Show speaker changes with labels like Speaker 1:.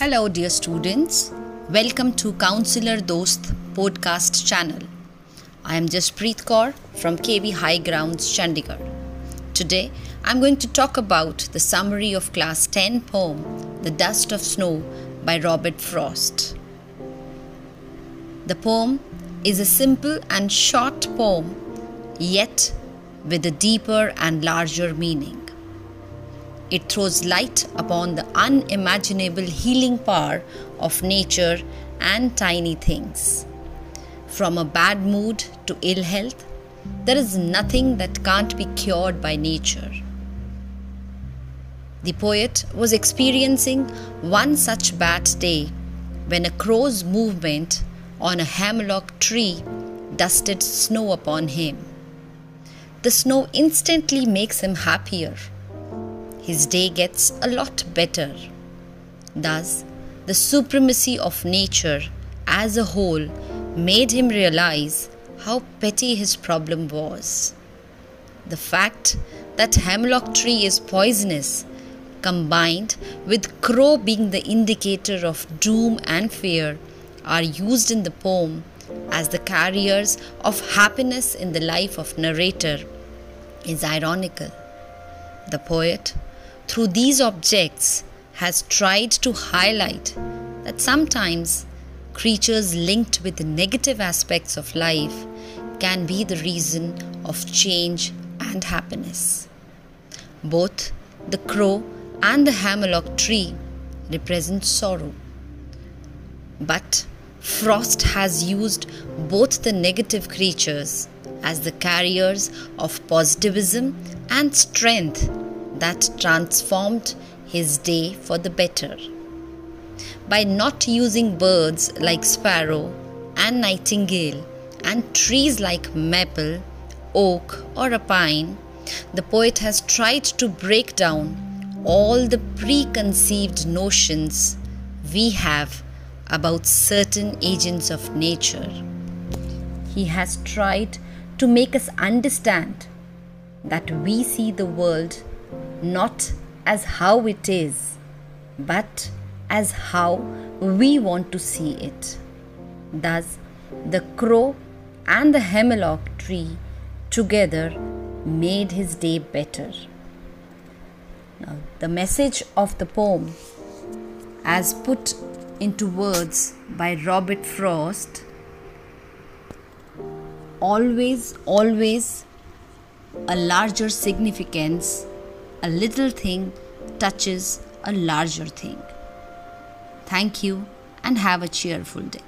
Speaker 1: Hello, dear students. Welcome to Counselor Dost podcast channel. I am Jaspreet Kaur from KB High Grounds, Chandigarh. Today, I'm going to talk about the summary of Class 10 poem The Dust of Snow by Robert Frost. The poem is a simple and short poem, yet with a deeper and larger meaning. It throws light upon the unimaginable healing power of nature and tiny things. From a bad mood to ill health, there is nothing that can't be cured by nature. The poet was experiencing one such bad day when a crow's movement on a hemlock tree dusted snow upon him. The snow instantly makes him happier his day gets a lot better. Thus, the supremacy of nature as a whole made him realize how petty his problem was. The fact that hemlock tree is poisonous, combined with crow being the indicator of doom and fear, are used in the poem as the carriers of happiness in the life of narrator is ironical. The poet through these objects has tried to highlight that sometimes creatures linked with negative aspects of life can be the reason of change and happiness. Both the crow and the hemlock tree represent sorrow. But Frost has used both the negative creatures as the carriers of positivism and strength that transformed his day for the better. By not using birds like sparrow and nightingale and trees like maple, oak, or a pine, the poet has tried to break down all the preconceived notions we have about certain agents of nature. He has tried to make us understand that we see the world not as how it is, but as how we want to see it. Thus, the crow and the hemlock tree together made his day better. Now, the message of the poem, as put into words by Robert Frost, always, always a larger significance a little thing touches a larger thing. Thank you and have a cheerful day.